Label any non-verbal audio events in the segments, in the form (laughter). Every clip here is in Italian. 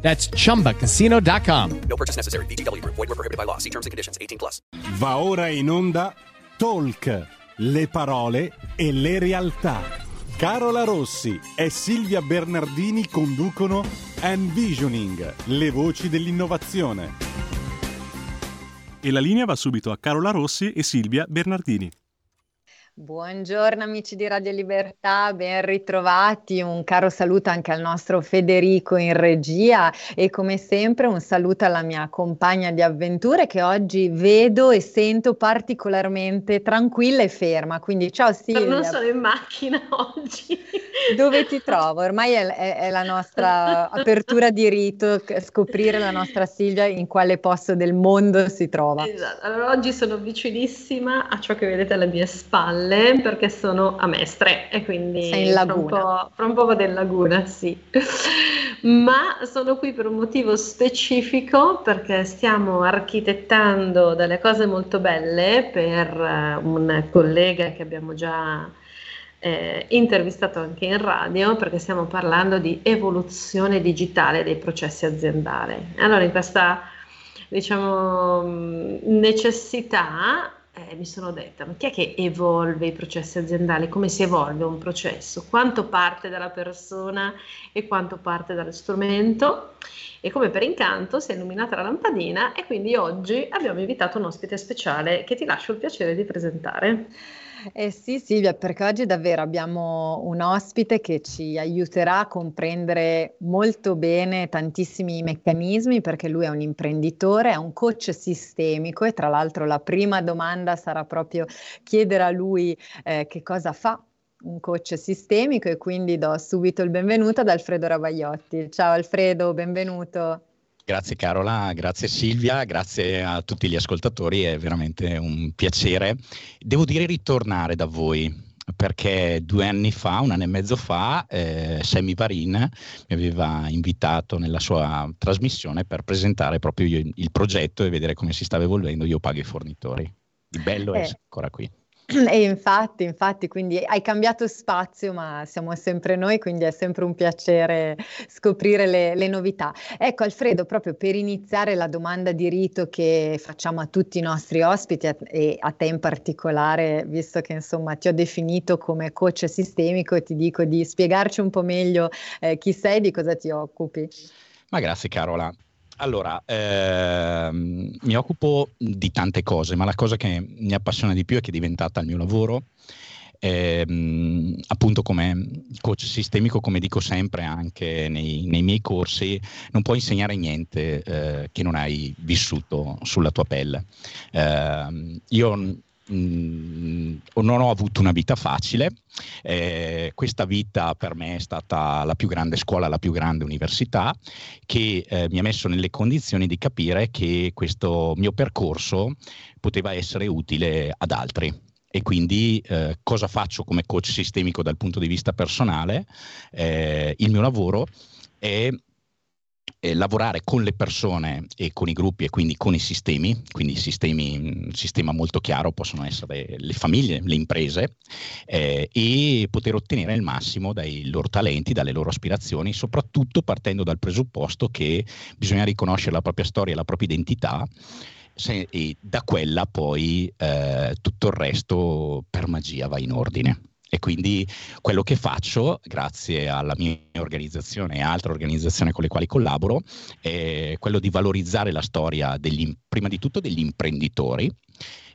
That's chumbacasino.com. No purchase necessary. BGW. Void were prohibited by law. See terms and conditions. 18 plus. Va ora in onda Talk, le parole e le realtà. Carola Rossi e Silvia Bernardini conducono Envisioning, le voci dell'innovazione. E la linea va subito a Carola Rossi e Silvia Bernardini. Buongiorno amici di Radio Libertà, ben ritrovati, un caro saluto anche al nostro Federico in regia e come sempre un saluto alla mia compagna di avventure che oggi vedo e sento particolarmente tranquilla e ferma, quindi ciao Silvia. Non sono in macchina (laughs) oggi. Dove ti trovo? Ormai è, è, è la nostra apertura di rito, scoprire la nostra Silvia in quale posto del mondo si trova. Esatto, allora oggi sono vicinissima a ciò che vedete alle mie spalle spalle perché sono a Mestre e quindi Sei in laguna. Fra, un po' vado in laguna, sì. (laughs) Ma sono qui per un motivo specifico perché stiamo architettando delle cose molto belle per uh, un collega che abbiamo già eh, intervistato anche in radio perché stiamo parlando di evoluzione digitale dei processi aziendali. Allora in questa diciamo necessità eh, mi sono detta, ma chi è che evolve i processi aziendali? Come si evolve un processo? Quanto parte dalla persona e quanto parte dallo strumento? E come per incanto si è illuminata la lampadina e quindi oggi abbiamo invitato un ospite speciale che ti lascio il piacere di presentare. Eh sì, Silvia, perché oggi davvero abbiamo un ospite che ci aiuterà a comprendere molto bene tantissimi meccanismi, perché lui è un imprenditore, è un coach sistemico e tra l'altro la prima domanda sarà proprio chiedere a lui eh, che cosa fa un coach sistemico e quindi do subito il benvenuto ad Alfredo Ravagliotti. Ciao Alfredo, benvenuto. Grazie Carola, grazie Silvia, grazie a tutti gli ascoltatori, è veramente un piacere. Devo dire ritornare da voi perché due anni fa, un anno e mezzo fa, eh, Sammy Varin mi aveva invitato nella sua trasmissione per presentare proprio il, il progetto e vedere come si stava evolvendo Io pago i fornitori. Il bello eh. è ancora qui. E infatti, infatti, quindi hai cambiato spazio, ma siamo sempre noi, quindi è sempre un piacere scoprire le, le, novità. Ecco, Alfredo, proprio per iniziare la domanda di rito che facciamo a tutti i nostri ospiti e a te in particolare, visto che insomma ti ho definito come coach sistemico, ti dico di spiegarci un po' meglio eh, chi sei e di cosa ti occupi. Ma grazie Carola. Allora, ehm, mi occupo di tante cose, ma la cosa che mi appassiona di più è che è diventata il mio lavoro. Ehm, appunto come coach sistemico, come dico sempre anche nei, nei miei corsi, non puoi insegnare niente eh, che non hai vissuto sulla tua pelle. Eh, io mh, mm, non ho avuto una vita facile, eh, questa vita per me è stata la più grande scuola, la più grande università che eh, mi ha messo nelle condizioni di capire che questo mio percorso poteva essere utile ad altri. E quindi eh, cosa faccio come coach sistemico dal punto di vista personale? Eh, il mio lavoro è eh, lavorare con le persone e con i gruppi e quindi con i sistemi, quindi sistemi, un sistema molto chiaro possono essere le famiglie, le imprese, eh, e poter ottenere il massimo dai loro talenti, dalle loro aspirazioni, soprattutto partendo dal presupposto che bisogna riconoscere la propria storia la propria identità se, e da quella poi eh, tutto il resto per magia va in ordine. E quindi quello che faccio, grazie alla mia organizzazione e altre organizzazioni con le quali collaboro, è quello di valorizzare la storia degli, prima di tutto degli imprenditori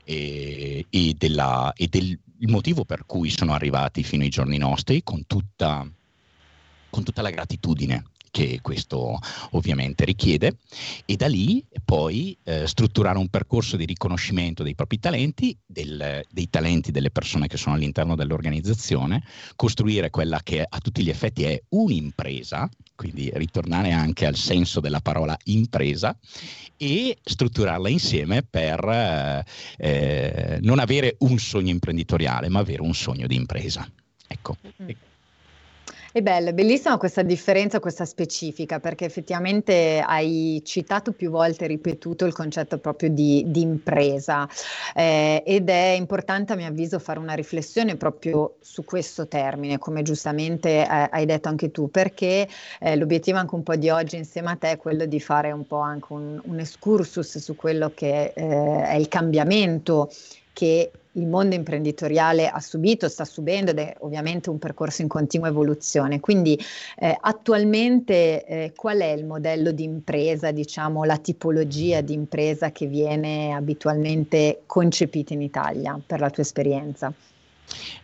e, e, della, e del motivo per cui sono arrivati fino ai giorni nostri con tutta, con tutta la gratitudine che questo ovviamente richiede e da lì poi eh, strutturare un percorso di riconoscimento dei propri talenti, del, dei talenti delle persone che sono all'interno dell'organizzazione, costruire quella che a tutti gli effetti è un'impresa, quindi ritornare anche al senso della parola impresa e strutturarla insieme per eh, eh non avere un sogno imprenditoriale, ma avere un sogno di impresa. Ecco. È bella, bellissima questa differenza, questa specifica, perché effettivamente hai citato più volte, ripetuto il concetto proprio di, di impresa. Eh, ed è importante a mio avviso fare una riflessione proprio su questo termine, come giustamente eh, hai detto anche tu, perché eh, l'obiettivo anche un po' di oggi insieme a te è quello di fare un po' anche un, un excursus su quello che eh, è il cambiamento che il mondo imprenditoriale ha subito, sta subendo ed è ovviamente un percorso in continua evoluzione. Quindi eh, attualmente eh, qual è il modello di impresa, diciamo la tipologia di impresa che viene abitualmente concepita in Italia per la tua esperienza?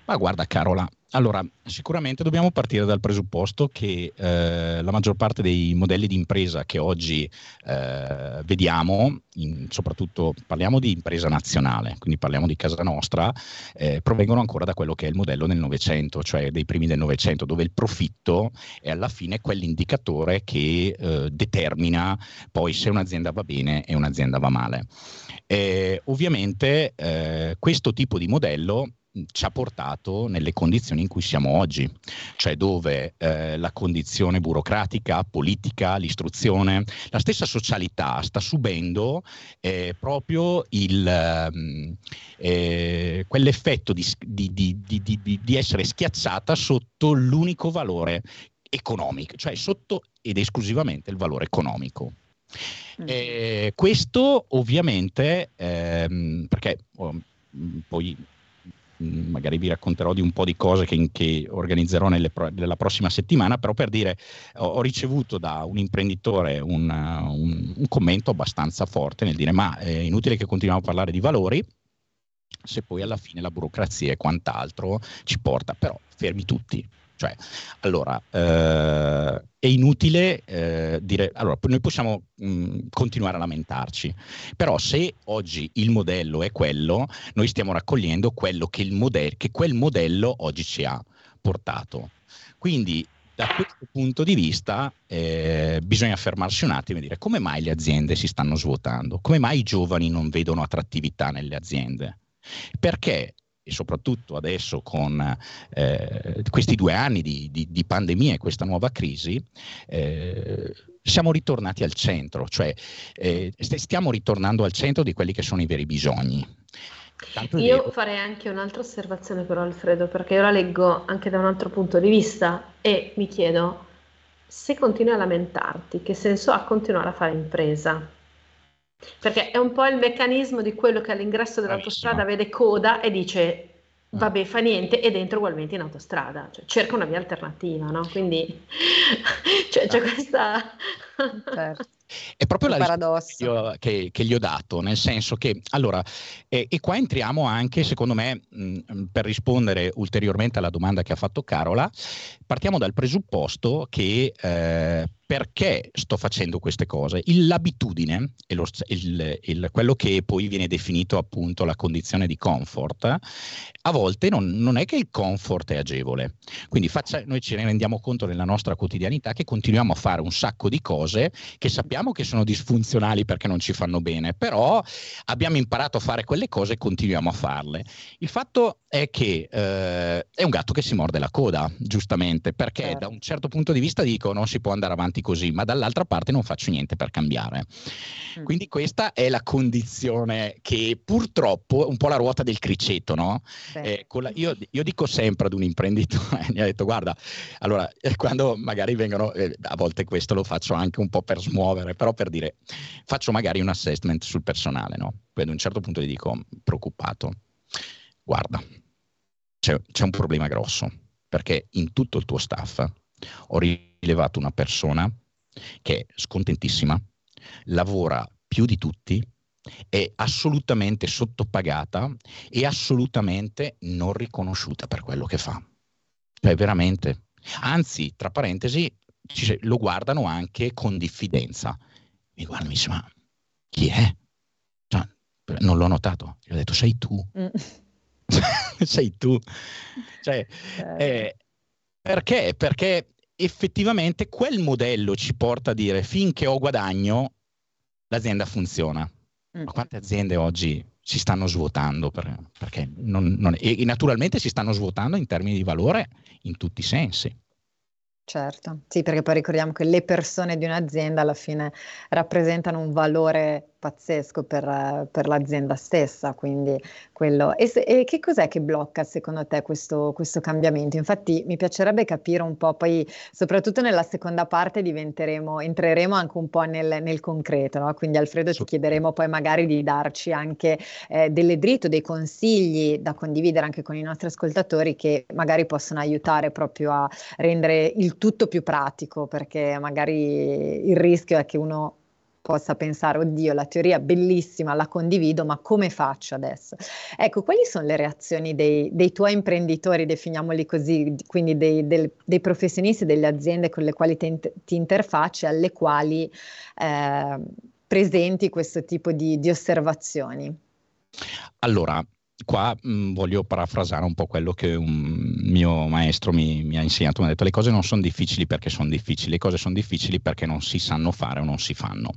Ma guarda Carola, allora, sicuramente dobbiamo partire dal presupposto che eh, la maggior parte dei modelli di impresa che oggi eh, vediamo, in, soprattutto parliamo di impresa nazionale, quindi parliamo di casa nostra, eh, provengono ancora da quello che è il modello del Novecento, cioè dei primi del Novecento, dove il profitto è alla fine quell'indicatore che eh, determina poi se un'azienda va bene e un'azienda va male. Eh, ovviamente eh, questo tipo di modello ci ha portato nelle condizioni in cui siamo oggi, cioè dove eh, la condizione burocratica, politica, l'istruzione, la stessa socialità sta subendo eh, proprio il, ehm, eh, quell'effetto di, di, di, di essere schiacciata sotto l'unico valore economico, cioè sotto ed esclusivamente il valore economico. Mm. Eh, questo ovviamente ehm, perché oh, poi Mm, magari vi racconterò di un po' di cose che, che organizzerò nelle, nella prossima settimana, però per dire ho, ho ricevuto da un imprenditore un, un, un, commento abbastanza forte nel dire ma è inutile che continuiamo a parlare di valori se poi alla fine la burocrazia e quant'altro ci porta, però fermi tutti, cioè, allora, eh, è inutile eh, dire, allora, noi possiamo mh, continuare a lamentarci, però se oggi il modello è quello, noi stiamo raccogliendo quello che, modello, che quel modello oggi ci ha portato. Quindi da questo punto di vista eh, bisogna fermarsi un attimo e dire come mai le aziende si stanno svuotando, come mai i giovani non vedono attrattività nelle aziende. Perché e soprattutto adesso con eh, questi due anni di, di, di, pandemia e questa nuova crisi, eh, siamo ritornati al centro, cioè eh, stiamo ritornando al centro di quelli che sono i veri bisogni. Io farei anche un'altra osservazione però Alfredo, perché io la leggo anche da un altro punto di vista e mi chiedo, se continui a lamentarti, che senso ha continuare a fare impresa? Perché è un po' il meccanismo di quello che all'ingresso dell'autostrada vede coda e dice vabbè fa niente e dentro ugualmente in autostrada, cioè, cerca una via alternativa, no? Quindi (laughs) cioè, c'è questa... certo. È proprio la risposta che, che, gli ho dato, nel senso che, allora, eh, e qua entriamo anche, secondo me, mh, per rispondere ulteriormente alla domanda che ha fatto Carola, partiamo dal presupposto che eh, perché sto facendo queste cose? Il, l'abitudine, lo, il, il, quello che poi viene definito appunto la condizione di comfort, a volte non, non è che il comfort è agevole. Quindi faccia, noi ci rendiamo conto nella nostra quotidianità che continuiamo a fare un sacco di cose che sappiamo che sono disfunzionali perché non ci fanno bene, però abbiamo imparato a fare quelle cose e continuiamo a farle. Il fatto è che eh, è un gatto che si morde la coda, giustamente, perché certo. da un certo punto di vista dico non si può andare avanti così, ma dall'altra parte non faccio niente per cambiare. Mm. Quindi questa è la condizione che purtroppo è un po' la ruota del criceto, no? Eh, la, io, io, dico sempre ad un imprenditore, (laughs) mi ha detto guarda, allora eh, quando magari vengono, eh, a volte questo lo faccio anche un po' per smuovere, però per dire, faccio magari un assessment sul personale, no? Poi ad un certo punto gli dico preoccupato guarda, c'è, c'è un problema grosso, perché in tutto il tuo staff ho rilevato una persona che è scontentissima, lavora più di tutti, è assolutamente sottopagata e assolutamente non riconosciuta per quello che fa. Cioè veramente. Anzi, tra parentesi, ci, lo guardano anche con diffidenza. Mi guarda e mi dice, ma chi è? Cioè, non l'ho notato. Gli ho detto, sei tu. Mm. (laughs) sei tu. Cioè, certo. eh, perché? Perché effettivamente quel modello ci porta a dire finché ho guadagno, l'azienda funziona. Mm. Ma quante aziende oggi si stanno svuotando per, perché non, non, e naturalmente si stanno svuotando in termini di valore in tutti i sensi. Certo, sì, perché poi ricordiamo che le persone di un'azienda alla fine rappresentano un valore pazzesco per, per l'azienda stessa, quindi quello. E, se, e, che cos'è che blocca secondo te questo, questo, cambiamento? Infatti mi piacerebbe capire un po', poi soprattutto nella seconda parte diventeremo, entreremo anche un po' nel, nel concreto, no? quindi Alfredo ti chiederemo poi magari di darci anche eh, delle dritte, dei consigli da condividere anche con i nostri ascoltatori che magari possono aiutare proprio a rendere il tutto più pratico, perché magari il rischio è che uno possa pensare, oddio, la teoria bellissima, la condivido, ma come faccio adesso? Ecco, quali sono le reazioni dei, dei tuoi imprenditori, definiamoli così, quindi dei, del, dei, professionisti, delle aziende con le quali ti, ti interfacci, alle quali eh, presenti questo tipo di, di osservazioni? Allora, qua mh, mm, voglio parafrasare un po' quello che un mio maestro mi, mi ha insegnato, mi ha detto le cose non sono difficili perché sono difficili, le cose sono difficili perché non si sanno fare o non si fanno.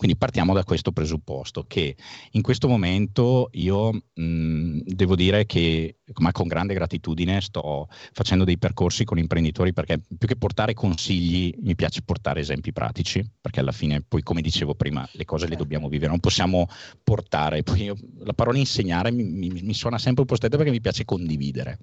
Quindi partiamo da questo presupposto che in questo momento io mh, devo dire che ma con grande gratitudine sto facendo dei percorsi con imprenditori perché più che portare consigli mi piace portare esempi pratici perché alla fine poi come dicevo prima le cose le dobbiamo vivere, non possiamo portare, poi io, la parola insegnare mi, mi, mi, suona sempre un po' stretta perché mi piace condividere,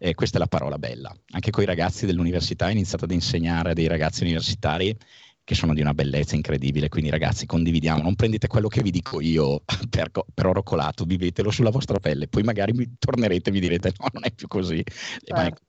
eh, questa è la parola bella, anche con i ragazzi dell'università ho iniziato ad insegnare a dei ragazzi universitari che sono di una bellezza incredibile. Quindi, ragazzi, condividiamo, non prendete quello che vi dico io (laughs) per, per oro colato, vivetelo sulla vostra pelle, poi magari mi tornerete e mi direte: no, non è più così. Certo.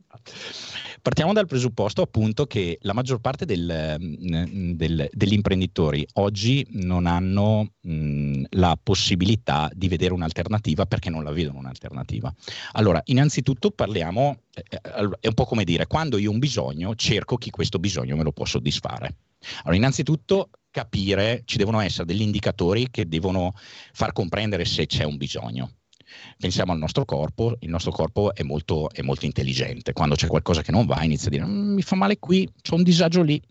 Partiamo dal presupposto appunto che la maggior parte del, mm, del, degli imprenditori oggi non hanno mh, mm, la possibilità di vedere un'alternativa perché non la vedono un'alternativa. Allora, innanzitutto parliamo, eh, eh è un po' come dire, quando io ho un bisogno, cerco chi questo bisogno me lo può soddisfare. Allora, innanzitutto capire, ci devono essere degli indicatori che devono far comprendere se c'è un bisogno. Pensiamo al nostro corpo, il nostro corpo è molto, è molto intelligente, quando c'è qualcosa che non va inizia a dire mm, mi fa male qui, c'è un disagio lì.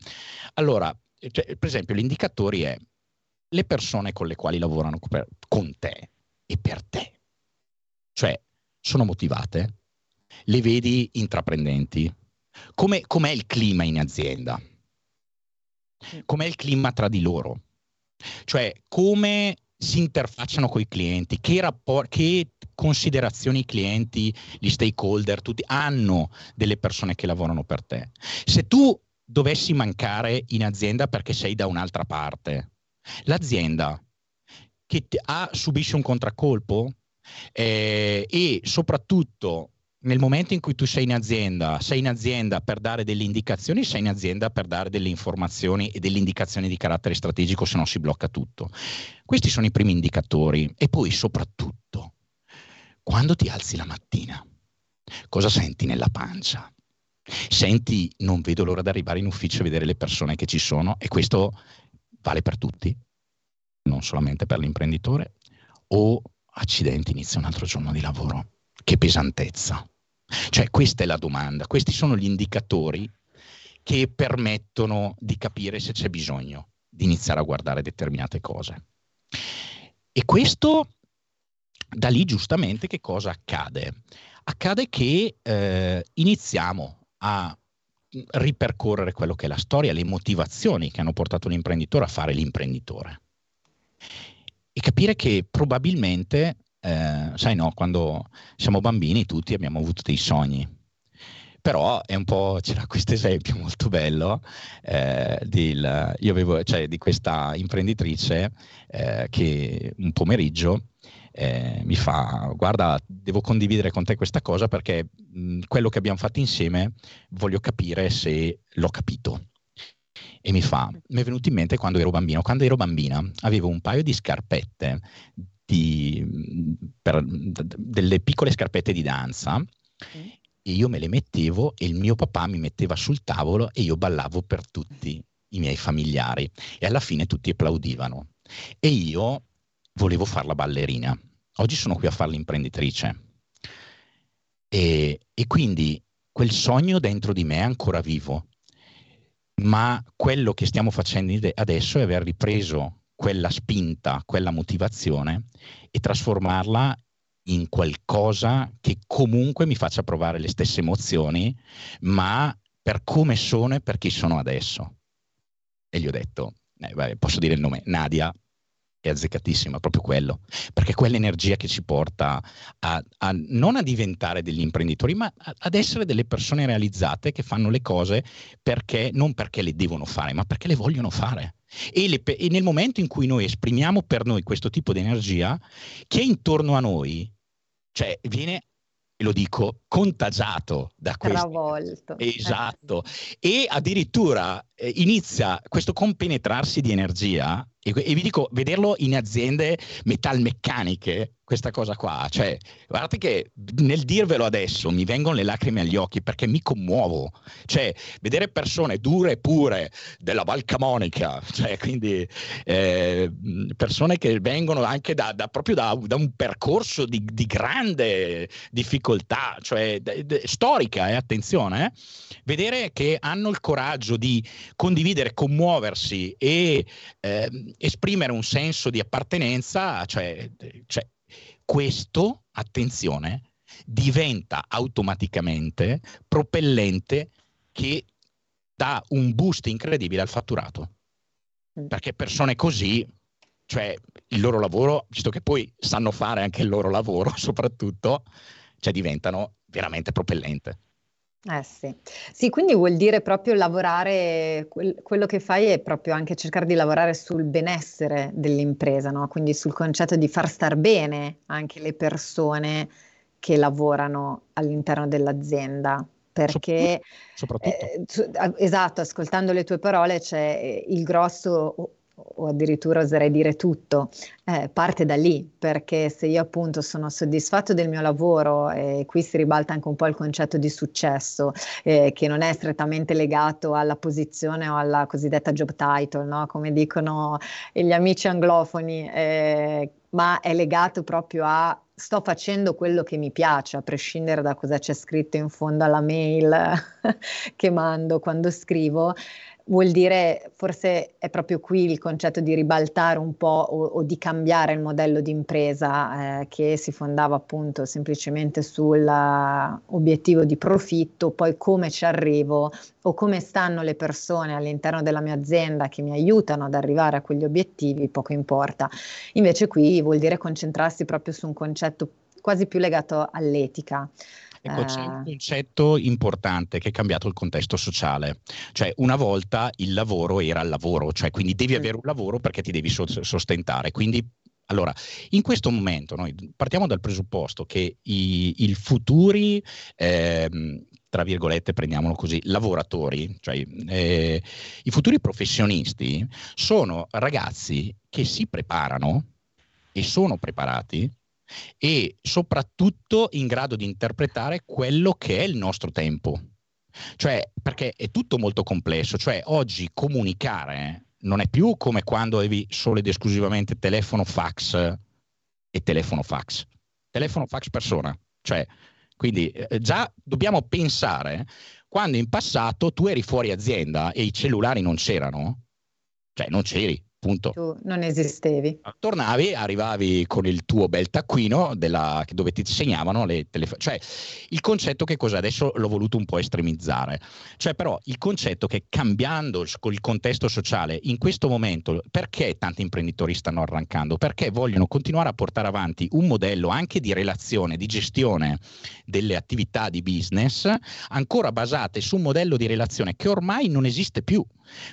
Allora, cioè, per esempio, l'indicatori è le persone con le quali lavorano per, con te e per te. Cioè, sono motivate? Le vedi intraprendenti? Come, com'è il clima in azienda? com'è il clima tra di loro, cioè come si interfacciano con i clienti, che, rapport- che considerazioni i clienti, gli stakeholder, tutti hanno delle persone che lavorano per te. Se tu dovessi mancare in azienda perché sei da un'altra parte, l'azienda che ha, subisce un contraccolpo eh, e soprattutto nel momento in cui tu sei in azienda, sei in azienda per dare delle indicazioni, sei in azienda per dare delle informazioni e delle indicazioni di carattere strategico, se no si blocca tutto. Questi sono i primi indicatori. E poi soprattutto, quando ti alzi la mattina, cosa senti nella pancia? Senti, non vedo l'ora di arrivare in ufficio e vedere le persone che ci sono, e questo vale per tutti, non solamente per l'imprenditore, o accidenti, inizia un altro giorno di lavoro. Che pesantezza. Cioè questa è la domanda, questi sono gli indicatori che permettono di capire se c'è bisogno di iniziare a guardare determinate cose. E questo, da lì giustamente che cosa accade? Accade che eh, iniziamo a ripercorrere quello che è la storia, le motivazioni che hanno portato l'imprenditore a fare l'imprenditore e capire che probabilmente eh, sai no, quando siamo bambini tutti abbiamo avuto dei sogni. Però è un po', (laughs) c'era questo esempio molto bello eh, del, avevo, cioè, di questa imprenditrice eh, che un pomeriggio eh, mi fa guarda devo condividere con te questa cosa perché mh, quello che abbiamo fatto insieme voglio capire se l'ho capito e mi fa mi è venuto in mente quando ero bambino quando ero bambina avevo un paio di scarpette di, per, delle piccole scarpette di danza mm. e io me le mettevo e il mio papà mi metteva sul tavolo e io ballavo per tutti i miei familiari e alla fine tutti applaudivano. E io volevo fare la ballerina. Oggi sono qui a fare l'imprenditrice. E, e quindi quel sogno dentro di me è ancora vivo, ma quello che stiamo facendo adesso è aver ripreso quella spinta, quella motivazione e trasformarla in qualcosa che comunque mi faccia provare le stesse emozioni, ma per come sono e per chi sono adesso. E gli ho detto, eh, beh, posso dire il nome, Nadia, è azzeccatissima, proprio quello, perché quell'energia che ci porta a, a non a diventare degli imprenditori, ma ad essere delle persone realizzate che fanno le cose perché, non perché le devono fare, ma perché le vogliono fare. E, le, e nel momento in cui noi esprimiamo per noi questo tipo di energia, chi è intorno a noi, cioè viene lo dico, contagiato da questo. Travolto. Esatto. E addirittura eh, inizia questo compenetrarsi di energia e, e, vi dico, vederlo in aziende metalmeccaniche, questa cosa qua, cioè, guardate che nel dirvelo adesso mi vengono le lacrime agli occhi perché mi commuovo, cioè, vedere persone dure e pure della Valcamonica, cioè, quindi eh, persone che vengono anche da, da proprio da, da, un percorso di, di grande difficoltà, cioè de, de, storica, eh, attenzione, eh, vedere che hanno il coraggio di condividere, commuoversi e eh, esprimere un senso di appartenenza, cioè, cioè questo, attenzione, diventa automaticamente propellente che dà un boost incredibile al fatturato. Mm. Perché persone così, cioè il loro lavoro, visto che poi sanno fare anche il loro lavoro (laughs) soprattutto, cioè diventano veramente propellente. Eh sì. Sì, quindi vuol dire proprio lavorare, quel- quello che fai è proprio anche cercare di lavorare sul benessere dell'impresa, no? Quindi sul concetto di far star bene anche le persone che lavorano all'interno dell'azienda. Perché, soprattutto. eh, esatto, ascoltando le tue parole c'è eh, il grosso o addirittura oserei dire tutto, eh, parte da lì, perché se io appunto sono soddisfatto del mio lavoro e qui si ribalta anche un po' il concetto di successo, eh, che non è strettamente legato alla posizione o alla cosiddetta job title, no? come dicono gli amici anglofoni, eh, ma è legato proprio a sto facendo quello che mi piace, a prescindere da cosa c'è scritto in fondo alla mail (laughs) che mando quando scrivo vuol dire, forse è proprio qui il concetto di ribaltare un po' o, o di cambiare il modello di impresa eh, che si fondava appunto semplicemente sull'obiettivo uh, di profitto, poi come ci arrivo o come stanno le persone all'interno della mia azienda che mi aiutano ad arrivare a quegli obiettivi, poco importa. Invece qui vuol dire concentrarsi proprio su un concetto quasi più legato all'etica. Ecco, c'è un eh. concetto importante che è cambiato il contesto sociale. Cioè, una volta il lavoro era il lavoro, cioè quindi devi avere un lavoro perché ti devi sostentare. Quindi allora, in questo momento noi partiamo dal presupposto che i, i futuri, eh, tra virgolette, prendiamolo così, lavoratori, cioè eh, i futuri professionisti sono ragazzi che si preparano e sono preparati e soprattutto in grado di interpretare quello che è il nostro tempo. Cioè, perché è tutto molto complesso, cioè oggi comunicare non è più come quando avevi solo ed esclusivamente telefono fax e telefono fax. Telefono fax persona, cioè quindi eh, già dobbiamo pensare quando in passato tu eri fuori azienda e i cellulari non c'erano, cioè non c'eri, Punto. Tu non esistevi. Tornavi, arrivavi con il tuo bel taccuino della, dove ti segnavano le telefoni. Cioè, il concetto che cos'è? Adesso l'ho voluto un po' estremizzare. Cioè, però, il concetto che cambiando il contesto sociale, in questo momento, perché tanti imprenditori stanno arrancando? Perché vogliono continuare a portare avanti un modello anche di relazione, di gestione delle attività di business, ancora basate su un modello di relazione che ormai non esiste più.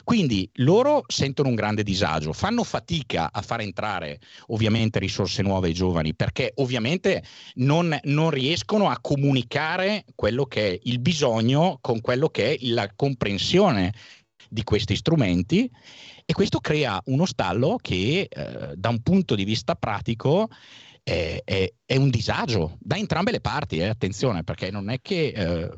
Quindi loro sentono un grande disagio, fanno fatica a far entrare ovviamente risorse nuove ai giovani perché ovviamente non, non riescono a comunicare quello che è il bisogno con quello che è la comprensione di questi strumenti e questo crea uno stallo che eh, da un punto di vista pratico è, è, è un disagio da entrambe le parti, eh, attenzione, perché non è che... Eh...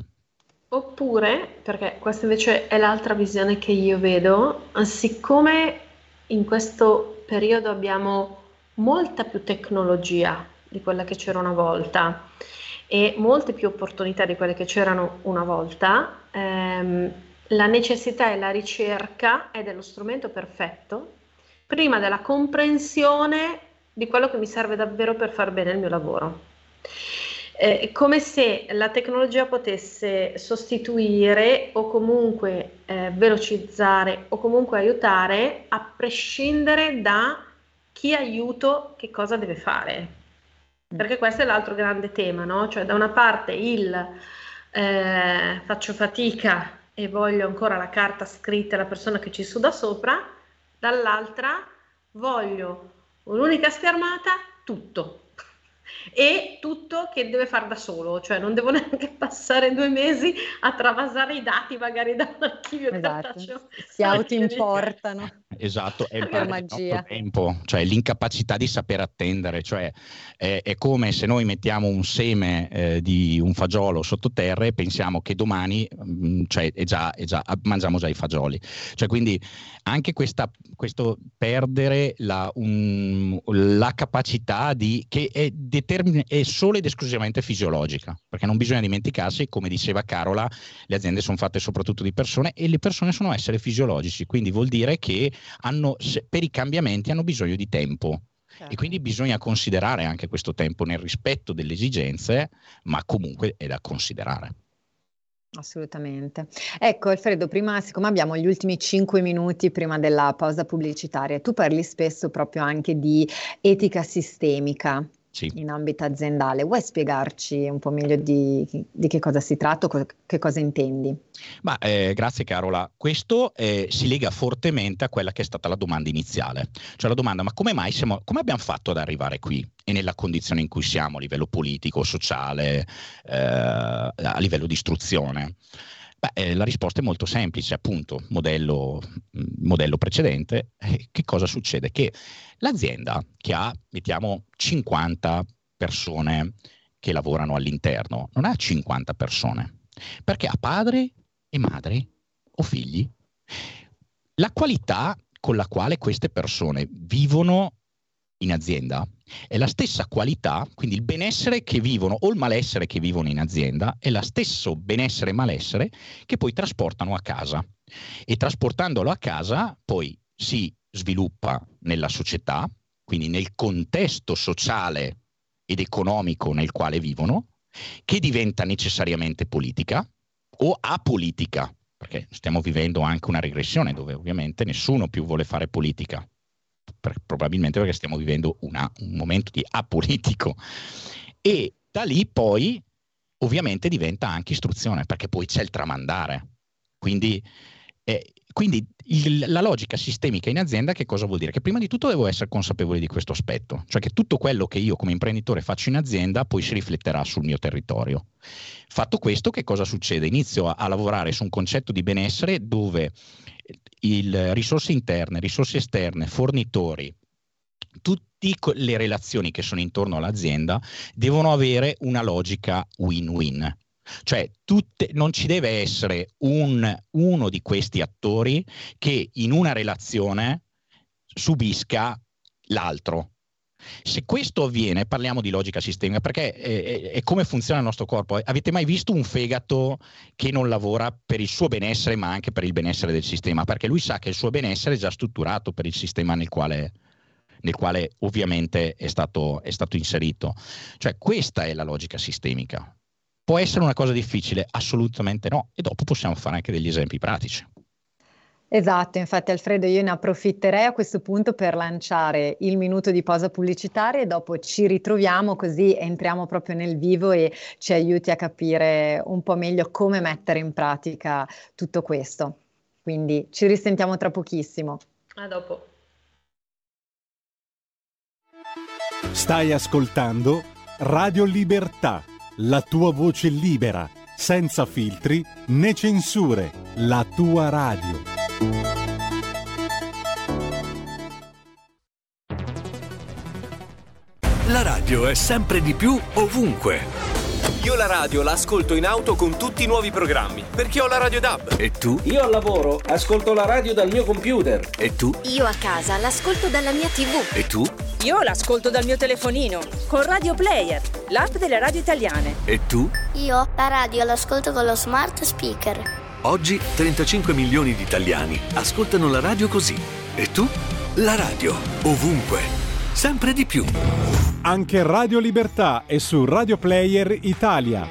Oppure, perché questa invece è l'altra visione che io vedo, siccome in questo periodo abbiamo molta più tecnologia di quella che c'era una volta e molte più opportunità di quelle che c'erano una volta, ehm, la necessità e la ricerca è dello strumento perfetto prima della comprensione di quello che mi serve davvero per far bene il mio lavoro. È come se la tecnologia potesse sostituire o comunque eh, velocizzare o comunque aiutare a prescindere da chi aiuto che cosa deve fare. Perché questo è l'altro grande tema, no? Cioè da una parte il eh, faccio fatica e voglio ancora la carta scritta e la persona che ci suda sopra, dall'altra voglio un'unica schermata, tutto. E tutto che deve fare da solo, cioè non devo (laughs) neanche passare due mesi a travasare i dati magari da un archivio esatto. Si autoimportano. (laughs) Esatto, è (laughs) il magia. tempo, cioè l'incapacità di saper attendere, cioè è, è come se noi mettiamo un seme eh, di un fagiolo sottoterra e pensiamo che domani mh, mm, cioè, è già, è già, mangiamo già i fagioli. Cioè, quindi anche questa, questo perdere la, un, la capacità di, che è, determin- è solo ed esclusivamente fisiologica, perché non bisogna dimenticarsi, come diceva Carola, le aziende sono fatte soprattutto di persone e le persone sono esseri fisiologici, quindi vuol dire che hanno, per i cambiamenti hanno bisogno di tempo. Certo. E quindi bisogna considerare anche questo tempo nel rispetto delle esigenze, ma comunque è da considerare. Assolutamente. Ecco Alfredo, prima, siccome abbiamo gli ultimi cinque minuti prima della pausa pubblicitaria, tu parli spesso proprio anche di etica sistemica sì. in ambito aziendale. Vuoi spiegarci un po' meglio di, di che cosa si tratta che cosa intendi? Ma, eh, grazie Carola. Questo eh, si lega fortemente a quella che è stata la domanda iniziale. Cioè la domanda, ma come mai siamo, come abbiamo fatto ad arrivare qui e nella condizione in cui siamo a livello politico, sociale, eh, a livello di istruzione? Beh, eh, la risposta è molto semplice, appunto, modello, mm, modello precedente. Eh, che cosa succede? Che l'azienda che ha, mettiamo, 50 persone che lavorano all'interno, non ha 50 persone, perché ha padre e madre o figli. La qualità con la quale queste persone vivono in azienda è la stessa qualità, quindi il benessere che vivono o il malessere che vivono in azienda è lo stesso benessere e malessere che poi trasportano a casa. E trasportandolo a casa poi si sviluppa nella società, quindi nel contesto sociale ed economico nel quale vivono, che diventa necessariamente politica o apolitica, perché stiamo vivendo anche una regressione dove ovviamente nessuno più vuole fare politica, per, probabilmente perché stiamo vivendo una, un momento di apolitico. E da lì poi ovviamente diventa anche istruzione, perché poi c'è il tramandare. Quindi, eh, quindi il, la logica sistemica in azienda che cosa vuol dire? Che prima di tutto devo essere consapevole di questo aspetto, cioè che tutto quello che io come imprenditore faccio in azienda poi si rifletterà sul mio territorio. Fatto questo, che cosa succede? Inizio a, a lavorare su un concetto di benessere dove il, risorse interne, risorse esterne, fornitori, tutte le relazioni che sono intorno all'azienda devono avere una logica win-win. Cioè, tutte, non ci deve essere un, uno di questi attori che in una relazione subisca l'altro. Se questo avviene, parliamo di logica sistemica, perché è, è, è, come funziona il nostro corpo. Avete mai visto un fegato che non lavora per il suo benessere, ma anche per il benessere del sistema? Perché lui sa che il suo benessere è già strutturato per il sistema nel quale, nel quale ovviamente è stato, è stato inserito. Cioè, questa è la logica sistemica. Può essere una cosa difficile? Assolutamente no. E dopo possiamo fare anche degli esempi pratici. Esatto, infatti Alfredo io ne approfitterei a questo punto per lanciare il minuto di pausa pubblicitaria e dopo ci ritroviamo così entriamo proprio nel vivo e ci aiuti a capire un po' meglio come mettere in pratica tutto questo. Quindi ci risentiamo tra pochissimo. A dopo. Stai ascoltando Radio Libertà, la tua voce libera, senza filtri né censure, la tua radio. La radio è sempre di più ovunque. Io la radio la ascolto in auto con tutti i nuovi programmi, perché ho la radio DAB. E tu? Io al lavoro ascolto la radio dal mio computer. E tu? Io a casa l'ascolto dalla mia TV. E tu? Io l'ascolto dal mio telefonino, con Radio Player, l'app delle radio italiane. E tu? Io la radio l'ascolto con lo smart speaker. Oggi 35 milioni di italiani ascoltano la radio così. E tu? La radio, ovunque, sempre di più. Anche Radio Libertà è su Radio Player Italia.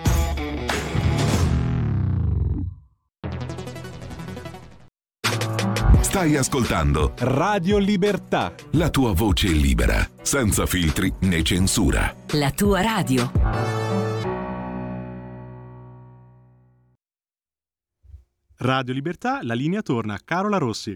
Stai ascoltando Radio Libertà. La tua voce libera, senza filtri né censura. La tua radio. Radio Libertà, la linea torna Carola Rossi.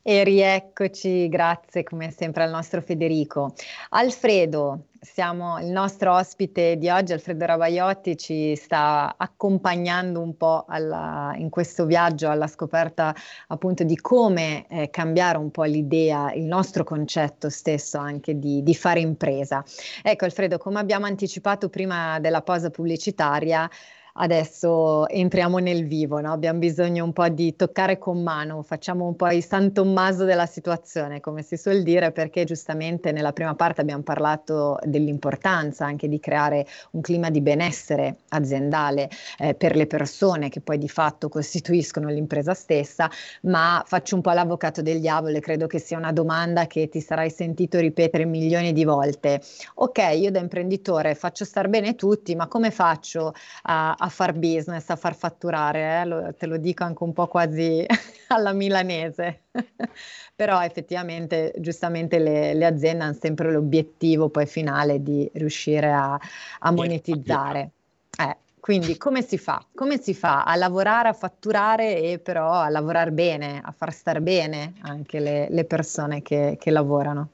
E rieccoci, grazie come sempre al nostro Federico. Alfredo, siamo, il nostro ospite di oggi, Alfredo Rabaiotti, ci sta accompagnando un po' alla, in questo viaggio alla scoperta appunto di come eh, cambiare un po' l'idea, il nostro concetto stesso anche di, di fare impresa. Ecco Alfredo, come abbiamo anticipato prima della pausa pubblicitaria, adesso entriamo nel vivo, no? abbiamo bisogno un po' di toccare con mano, facciamo un po' il San Tommaso della situazione, come si suol dire, perché giustamente nella prima parte abbiamo parlato dell'importanza anche di creare un clima di benessere aziendale eh, per le persone che poi di fatto costituiscono l'impresa stessa, ma faccio un po' l'avvocato del diavolo e credo che sia una domanda che ti sarai sentito ripetere milioni di volte. Ok, io da imprenditore faccio star bene tutti, ma come faccio a, a a far business, a far fatturare, eh? lo, te lo dico anche un po' quasi (laughs) alla milanese. (laughs) Però effettivamente, giustamente le, le, aziende hanno sempre l'obiettivo poi finale di riuscire a, a monetizzare. Eh, quindi come si fa? Come si fa a lavorare, a fatturare e però a lavorare bene, a far star bene anche le, le persone che, che lavorano?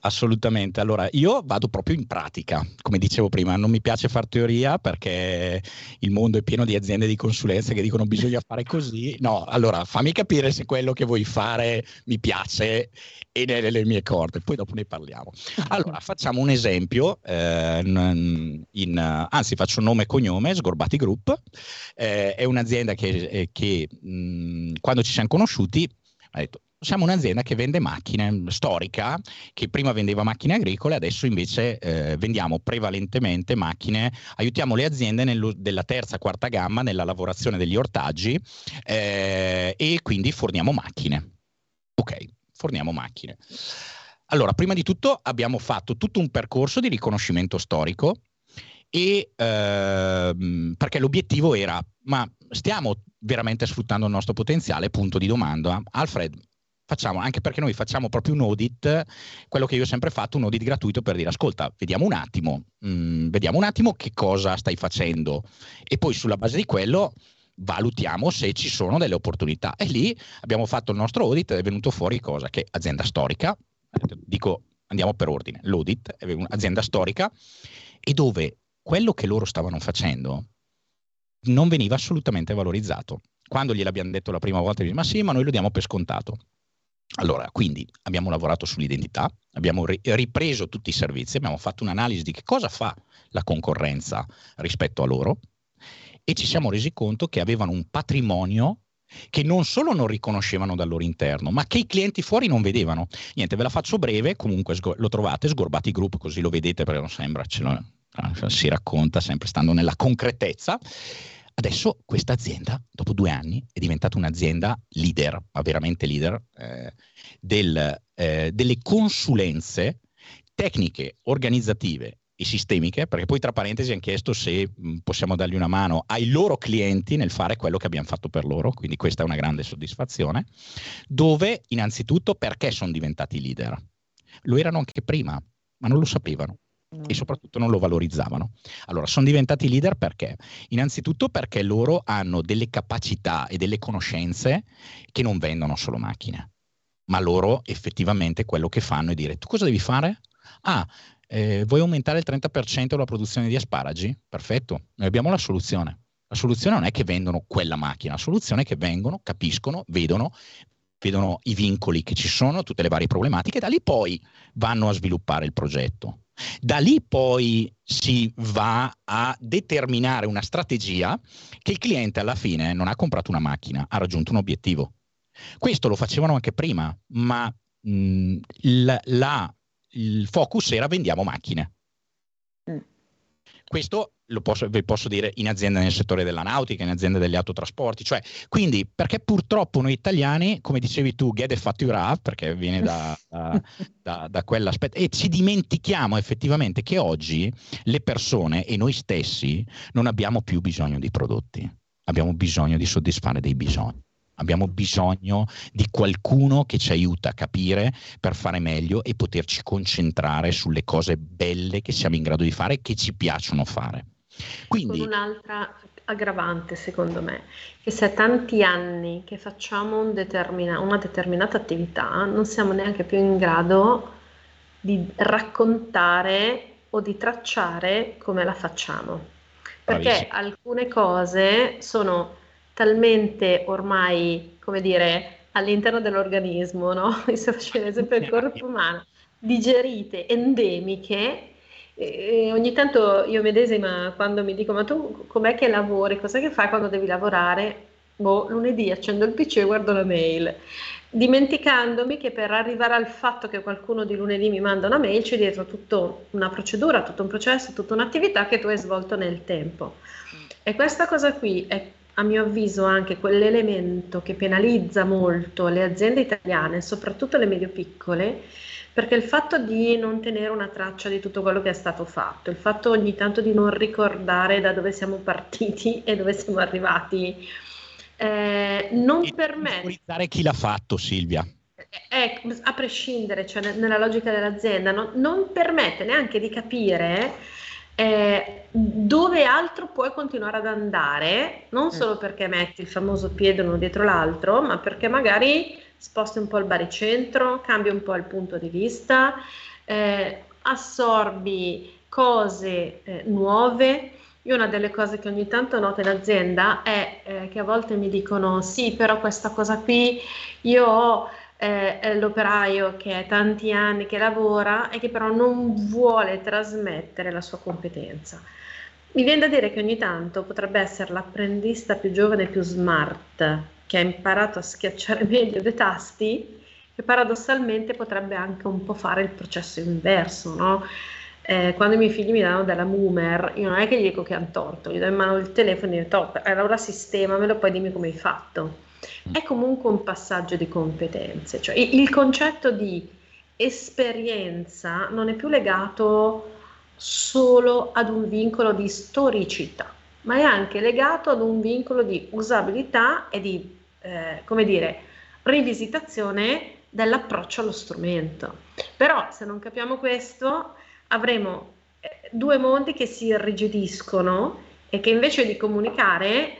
Assolutamente. Allora, io vado proprio in pratica, come dicevo prima, non mi piace fare teoria perché il mondo è pieno di aziende di consulenza che dicono bisogna fare così. No, allora fammi capire se quello che vuoi fare mi piace e nelle mie corde, poi dopo ne parliamo. Allora, facciamo un esempio, eh, in, anzi faccio nome e cognome, Sgorbati Group, eh, è un'azienda che, eh, che mh, quando ci siamo conosciuti ha detto siamo un'azienda che vende macchine storica, che prima vendeva macchine agricole, adesso invece eh, vendiamo prevalentemente macchine, aiutiamo le aziende nello, della terza, quarta gamma nella lavorazione degli ortaggi eh, e quindi forniamo macchine. Ok, forniamo macchine. Allora, prima di tutto abbiamo fatto tutto un percorso di riconoscimento storico e ehm, perché l'obiettivo era ma stiamo veramente sfruttando il nostro potenziale? Punto di domanda. Alfred, facciamo, anche perché noi facciamo proprio un audit, quello che io ho sempre fatto, un audit gratuito per dire ascolta, vediamo un attimo, mh, mm, vediamo un attimo che cosa stai facendo e poi sulla base di quello valutiamo se ci sono delle opportunità. E lì abbiamo fatto il nostro audit è venuto fuori cosa? Che azienda storica, dico andiamo per ordine, l'audit è un'azienda storica e dove quello che loro stavano facendo non veniva assolutamente valorizzato. Quando gliel'abbiamo detto la prima volta, ma sì, ma noi lo diamo per scontato. Allora, quindi abbiamo lavorato sull'identità, abbiamo ri- ripreso tutti i servizi, abbiamo fatto un'analisi di che cosa fa la concorrenza rispetto a loro e ci siamo resi conto che avevano un patrimonio che non solo non riconoscevano dal loro interno, ma che i clienti fuori non vedevano. Niente, ve la faccio breve, comunque lo trovate, Sgorbati Group, così lo vedete perché non sembra, lo, eh, si racconta sempre stando nella concretezza. Adesso questa azienda, dopo due anni, è diventata un'azienda leader, ma veramente leader, eh, del, eh, delle consulenze tecniche, organizzative e sistemiche, perché poi tra parentesi hanno chiesto se mh, possiamo dargli una mano ai loro clienti nel fare quello che abbiamo fatto per loro, quindi questa è una grande soddisfazione, dove innanzitutto perché sono diventati leader? Lo erano anche prima, ma non lo sapevano e soprattutto non lo valorizzavano. Allora, sono diventati leader perché? Innanzitutto perché loro hanno delle capacità e delle conoscenze che non vendono solo macchine, ma loro effettivamente quello che fanno è dire tu cosa devi fare? Ah, eh, vuoi aumentare il 30% la produzione di asparagi? Perfetto, noi abbiamo la soluzione. La soluzione non è che vendono quella macchina, la soluzione è che vengono, capiscono, vedono, vedono i vincoli che ci sono, tutte le varie problematiche, e da lì poi vanno a sviluppare il progetto. Da lì poi si va a determinare una strategia che il cliente alla fine non ha comprato una macchina, ha raggiunto un obiettivo. Questo lo facevano anche prima, ma mh, la, la, il focus era vendiamo macchine. Questo lo posso, vi posso dire in aziende nel settore della nautica, in aziende degli autotrasporti, cioè, quindi perché purtroppo noi italiani, come dicevi tu, get fattura, perché viene da, da, (laughs) da, da quell'aspetto, e ci dimentichiamo effettivamente che oggi le persone e noi stessi non abbiamo più bisogno di prodotti, abbiamo bisogno di soddisfare dei bisogni. Abbiamo bisogno di qualcuno che ci aiuta a capire per fare meglio e poterci concentrare sulle cose belle che siamo in grado di fare e che ci piacciono fare. Quindi, Con un'altra aggravante, secondo me, che se è tanti anni che facciamo un determina- una determinata attività, non siamo neanche più in grado di raccontare o di tracciare come la facciamo. Perché Bravissimo. alcune cose sono talmente ormai, come dire, all'interno dell'organismo, no? (laughs) Se faccio l'esempio del corpo umano, digerite, endemiche, e ogni tanto io medesima quando mi dico ma tu com'è che lavori, cos'è che fai quando devi lavorare? Boh, lunedì accendo il PC e guardo la mail, dimenticandomi che per arrivare al fatto che qualcuno di lunedì mi manda una mail c'è dietro tutta una procedura, tutto un processo, tutta un'attività che tu hai svolto nel tempo. E questa cosa qui è a mio avviso anche quell'elemento che penalizza molto le aziende italiane, soprattutto le medio-piccole, perché il fatto di non tenere una traccia di tutto quello che è stato fatto, il fatto ogni tanto di non ricordare da dove siamo partiti (laughs) e dove siamo arrivati, eh, non e permette... chi l'ha fatto, Silvia. Eh, a prescindere, cioè nella logica dell'azienda, no, non permette neanche di capire eh, dove altro puoi continuare ad andare, non mm. solo perché metti il famoso piede uno dietro l'altro, ma perché magari sposti un po' il baricentro, cambi un po' il punto di vista, eh, assorbi cose eh, nuove. Io una delle cose che ogni tanto noto in azienda è eh, che a volte mi dicono sì, però questa cosa qui io ho eh, l'operaio che è tanti anni che lavora e che però non vuole trasmettere la sua competenza. Mi viene da dire che ogni tanto potrebbe essere l'apprendista più giovane e più smart che ha imparato a schiacciare (laughs) meglio dei tasti, che paradossalmente potrebbe anche un po' fare il processo inverso, no? Eh, quando i miei figli mi danno della boomer, io non è che gli dico che hanno torto, gli do in mano il telefono e dico, allora sistemamelo, poi dimmi come hai fatto. È comunque un passaggio di competenze, cioè il concetto di esperienza non è più legato solo ad un vincolo di storicità, ma è anche legato ad un vincolo di usabilità e di eh, come dire, rivisitazione dell'approccio allo strumento. Però se non capiamo questo, avremo eh, due mondi che si irrigidiscono e che invece di comunicare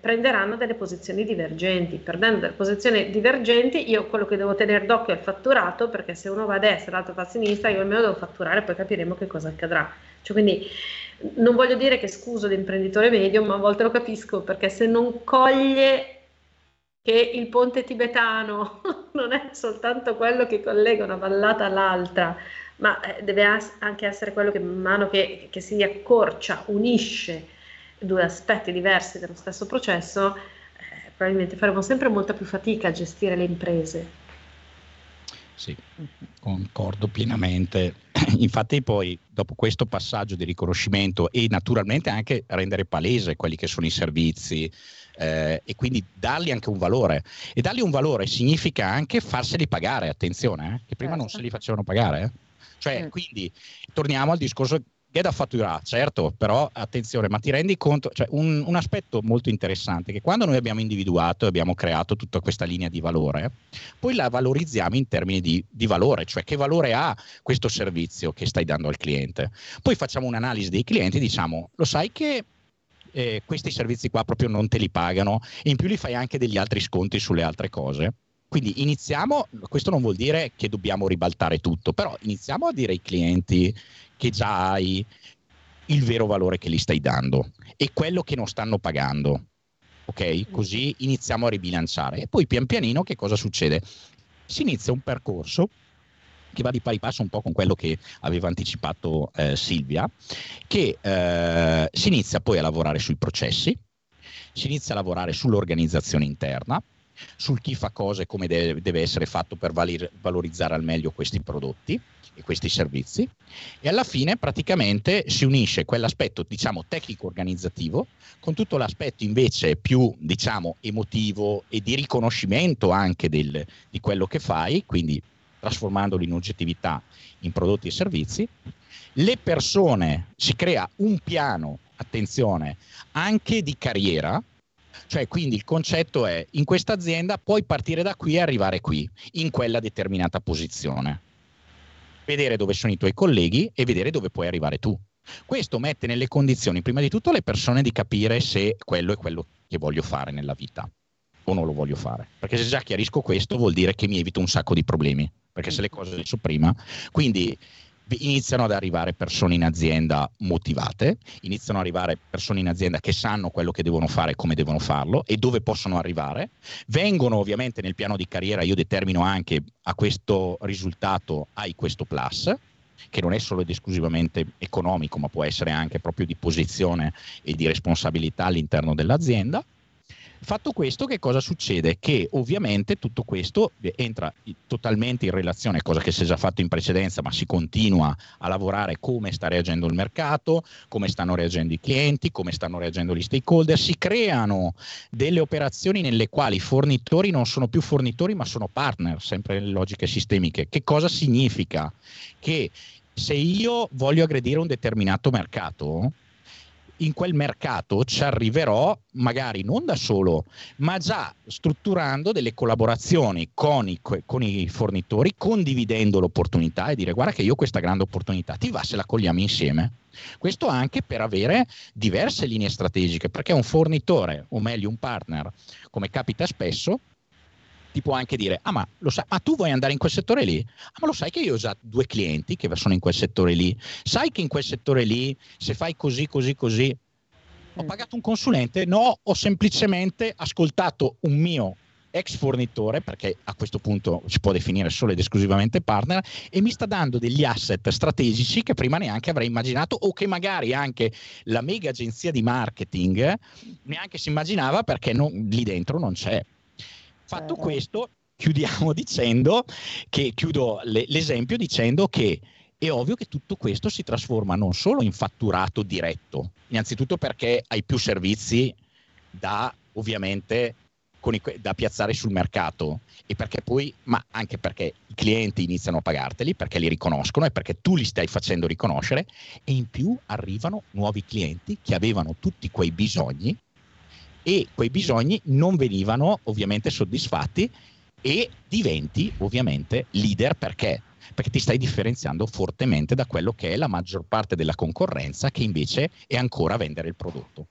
prenderanno delle posizioni divergenti. Perdendo delle posizioni divergenti, io quello che devo tenere d'occhio è il fatturato, perché se uno va a destra e l'altro va a sinistra, io almeno devo fatturare, poi capiremo che cosa accadrà. Cioè, quindi non voglio dire che scuso l'imprenditore medio, ma a volte lo capisco, perché se non coglie che il ponte tibetano (laughs) non è soltanto quello che collega una vallata all'altra, ma eh, deve anche essere quello che man mano che, che si accorcia, unisce due aspetti diversi dello stesso processo, eh, probabilmente faremo sempre molta più fatica a gestire le imprese. Sì, concordo pienamente. (clears throat) Infatti poi dopo questo passaggio di riconoscimento e naturalmente anche rendere palese quelli che sono i servizi, eh, e quindi dargli anche un valore. E dargli un valore significa anche farseli pagare, attenzione, eh, che prima certo. non se li facevano pagare. Eh. Cioè, mm. quindi torniamo al discorso che da fatturare, certo, però attenzione, ma ti rendi conto, cioè un, un, aspetto molto interessante che quando noi abbiamo individuato e abbiamo creato tutta questa linea di valore, poi la valorizziamo in termini di, di, valore, cioè che valore ha questo servizio che stai dando al cliente. Poi facciamo un'analisi dei clienti e diciamo, lo sai che eh, questi servizi qua proprio non te li pagano e in più li fai anche degli altri sconti sulle altre cose. Quindi iniziamo, questo non vuol dire che dobbiamo ribaltare tutto, però iniziamo a dire ai clienti che già hai il vero valore che gli stai dando e quello che non stanno pagando. Ok? Così iniziamo a ribilanciare. E poi pian pianino che cosa succede? Si inizia un percorso che va di pari passo un po' con quello che aveva anticipato eh, Silvia, che eh, si inizia poi a lavorare sui processi, si inizia a lavorare sull'organizzazione interna, sul chi fa cose e come deve, deve essere fatto per valir, valorizzare al meglio questi prodotti e questi servizi. E alla fine praticamente si unisce quell'aspetto diciamo tecnico organizzativo con tutto l'aspetto invece più diciamo emotivo e di riconoscimento anche del, di quello che fai quindi trasformandolo in oggettività in prodotti e servizi. Le persone si crea un piano attenzione anche di carriera cioè, quindi il concetto è in questa azienda puoi partire da qui e arrivare qui, in quella determinata posizione. Vedere dove sono i tuoi colleghi e vedere dove puoi arrivare tu. Questo mette nelle condizioni, prima di tutto, le persone di capire se quello è quello che voglio fare nella vita o non lo voglio fare. Perché se già chiarisco questo vuol dire che mi evito un sacco di problemi. Perché se le cose le so prima. Quindi iniziano ad arrivare persone in azienda motivate, iniziano ad arrivare persone in azienda che sanno quello che devono fare e come devono farlo e dove possono arrivare. Vengono ovviamente nel piano di carriera, io determino anche a questo risultato hai questo plus che non è solo ed esclusivamente economico, ma può essere anche proprio di posizione e di responsabilità all'interno dell'azienda Fatto questo, che cosa succede? Che ovviamente tutto questo entra totalmente in relazione, cosa che si è già fatto in precedenza, ma si continua a lavorare come sta reagendo il mercato, come stanno reagendo i clienti, come stanno reagendo gli stakeholder. Si creano delle operazioni nelle quali i fornitori non sono più fornitori, ma sono partner, sempre nelle logiche sistemiche. Che cosa significa? Che se io voglio aggredire un determinato mercato, in quel mercato ci arriverò magari non da solo, ma già strutturando delle collaborazioni con i, con i, fornitori, condividendo l'opportunità e dire guarda che io questa grande opportunità, ti va se la cogliamo insieme? Questo anche per avere diverse linee strategiche, perché un fornitore, o meglio un partner, come capita spesso, ti può anche dire, ah ma, lo sai, ma tu vuoi andare in quel settore lì? Ah ma lo sai che io ho già due clienti che sono in quel settore lì? Sai che in quel settore lì, se fai così, così, così, ho mm. pagato un consulente? No, ho semplicemente ascoltato un mio ex fornitore, perché a questo punto si può definire solo ed esclusivamente partner, e mi sta dando degli asset strategici che prima neanche avrei immaginato o che magari anche la mega agenzia di marketing neanche si immaginava perché non, lì dentro non c'è. Fatto questo, chiudiamo (laughs) dicendo che chiudo le, l'esempio dicendo che è ovvio che tutto questo si trasforma non solo in fatturato diretto, innanzitutto perché hai più servizi da ovviamente i, da piazzare sul mercato e perché poi, ma anche perché i clienti iniziano a pagarteli, perché li riconoscono e perché tu li stai facendo riconoscere e in più arrivano nuovi clienti che avevano tutti quei bisogni e quei bisogni non venivano ovviamente soddisfatti e diventi ovviamente leader perché? Perché ti stai differenziando fortemente da quello che è la maggior parte della concorrenza che invece è ancora vendere il prodotto.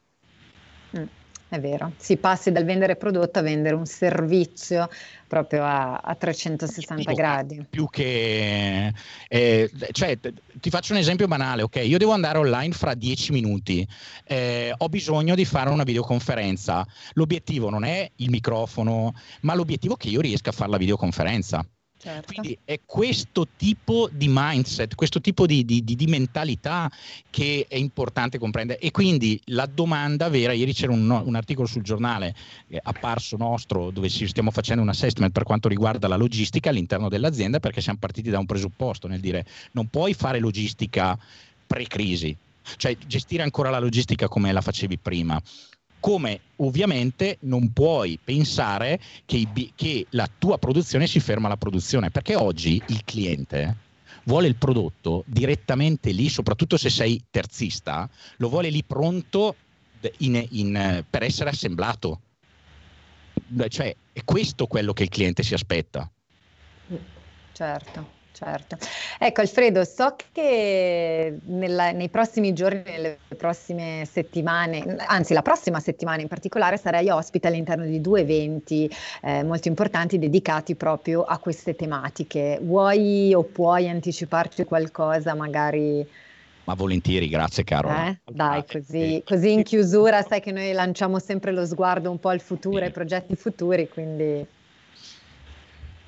Mm. È vero, si passi dal vendere prodotto a vendere un servizio proprio a, a 360 più, gradi. Più che, eh, cioè, ti faccio un esempio banale, ok? Io devo andare online fra 10 minuti, eh, ho bisogno di fare una videoconferenza. L'obiettivo non è il microfono, ma l'obiettivo è che io riesca a fare la videoconferenza. Certo. Quindi è questo tipo di mindset, questo tipo di, di, di, mentalità che è importante comprendere. E quindi la domanda vera, ieri c'era un, un articolo sul giornale eh, apparso nostro dove ci stiamo facendo un assessment per quanto riguarda la logistica all'interno dell'azienda perché siamo partiti da un presupposto nel dire non puoi fare logistica pre-crisi, cioè gestire ancora la logistica come la facevi prima come ovviamente non puoi pensare che, che, la tua produzione si ferma alla produzione, perché oggi il cliente vuole il prodotto direttamente lì, soprattutto se sei terzista, lo vuole lì pronto in, in, per essere assemblato. Cioè, è questo quello che il cliente si aspetta. Certo certo. Ecco Alfredo, so che nella, nei prossimi giorni, nelle prossime settimane, anzi la prossima settimana in particolare, sarai ospite all'interno di due eventi eh, molto importanti dedicati proprio a queste tematiche. Vuoi o puoi anticiparci qualcosa magari? Ma volentieri, grazie caro. Eh? Dai, così, così in chiusura sai che noi lanciamo sempre lo sguardo un po' al futuro, ai progetti futuri, quindi...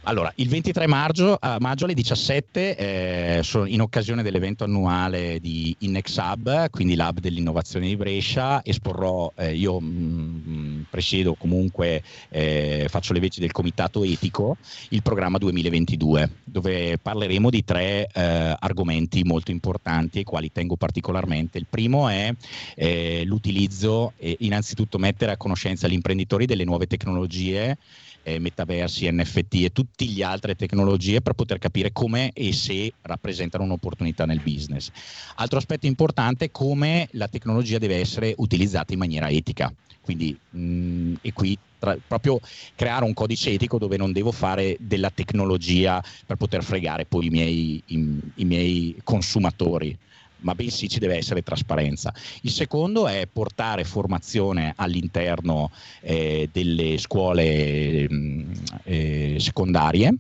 Allora, il 23 maggio, a maggio alle 17, eh, in occasione dell'evento annuale di Innex Hub, quindi l'hub dell'innovazione di Brescia, esporrò, eh, io mh, mm, presiedo comunque, eh, faccio le veci del comitato etico, il programma 2022, dove parleremo di tre eh, argomenti molto importanti ai quali tengo particolarmente. Il primo è eh, l'utilizzo innanzitutto mettere a conoscenza gli imprenditori delle nuove tecnologie eh, metaversi, NFT e tutte le altre tecnologie per poter capire come e se rappresentano un'opportunità nel business. Altro aspetto importante è come la tecnologia deve essere utilizzata in maniera etica. Quindi, mh, e qui tra, proprio creare un codice etico dove non devo fare della tecnologia per poter fregare poi i miei, i, i miei consumatori ma bensì ci deve essere trasparenza. Il secondo è portare formazione all'interno eh, delle scuole mm, eh, secondarie,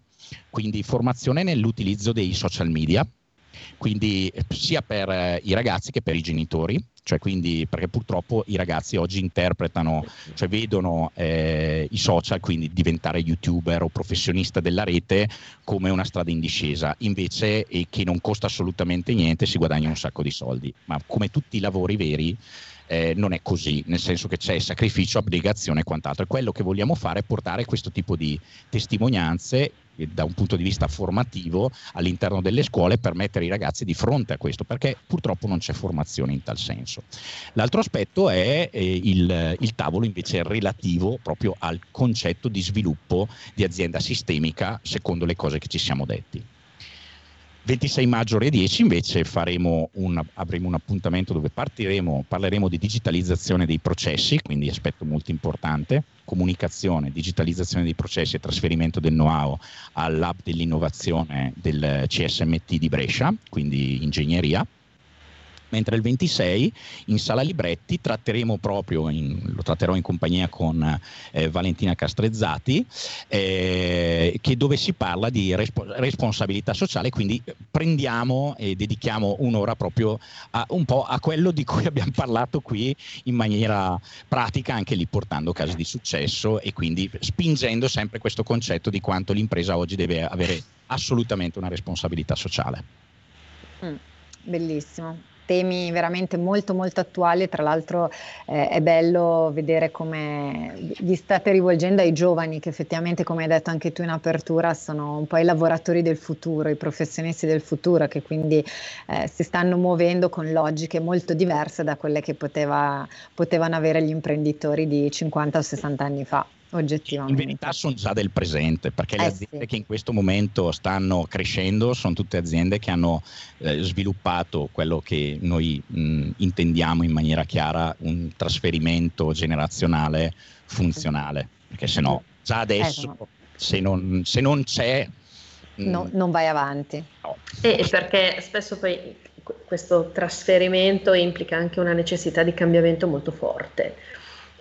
quindi formazione nell'utilizzo dei social media, quindi sia per eh, i ragazzi che per i genitori cioè quindi perché purtroppo i ragazzi oggi interpretano, cioè vedono eh, i social, quindi diventare youtuber o professionista della rete come una strada in discesa, invece che non costa assolutamente niente, si guadagna un sacco di soldi, ma come tutti i lavori veri eh, non è così, nel senso che c'è sacrificio, abnegazione e quant'altro. E quello che vogliamo fare è portare questo tipo di testimonianze eh, da un punto di vista formativo all'interno delle scuole per mettere i ragazzi di fronte a questo, perché purtroppo non c'è formazione in tal senso. L'altro aspetto è eh, il, il, tavolo invece relativo proprio al concetto di sviluppo di azienda sistemica secondo le cose che ci siamo detti. 26 maggio ore 10 invece un, avremo un appuntamento dove partiremo, parleremo di digitalizzazione dei processi, quindi aspetto molto importante, comunicazione, digitalizzazione dei processi e trasferimento del know-how al lab dell'innovazione del CSMT di Brescia, quindi ingegneria mentre il 26 in sala libretti tratteremo proprio, in, lo tratterò in compagnia con eh, Valentina Castrezzati, eh, dove si parla di respo- responsabilità sociale, quindi prendiamo e dedichiamo un'ora proprio a, un po' a quello di cui (laughs) abbiamo parlato qui in maniera pratica, anche lì portando casi di successo e quindi spingendo sempre questo concetto di quanto l'impresa oggi deve avere assolutamente una responsabilità sociale. Mm, bellissimo temi veramente molto molto attuali, tra l'altro eh, è bello vedere come vi state rivolgendo ai giovani che effettivamente come hai detto anche tu in apertura sono un po' i lavoratori del futuro, i professionisti del futuro che quindi eh, si stanno muovendo con logiche molto diverse da quelle che poteva, potevano avere gli imprenditori di 50 o 60 anni fa oggettivamente. In verità sono già del presente, perché le eh aziende sì. che in questo momento stanno crescendo sono tutte aziende che hanno eh, sviluppato quello che noi mh, intendiamo in maniera chiara, un trasferimento generazionale funzionale, perché se no, già adesso, eh, se, non, se non c'è... No, non vai avanti. No. E perché spesso poi questo trasferimento implica anche una necessità di cambiamento molto forte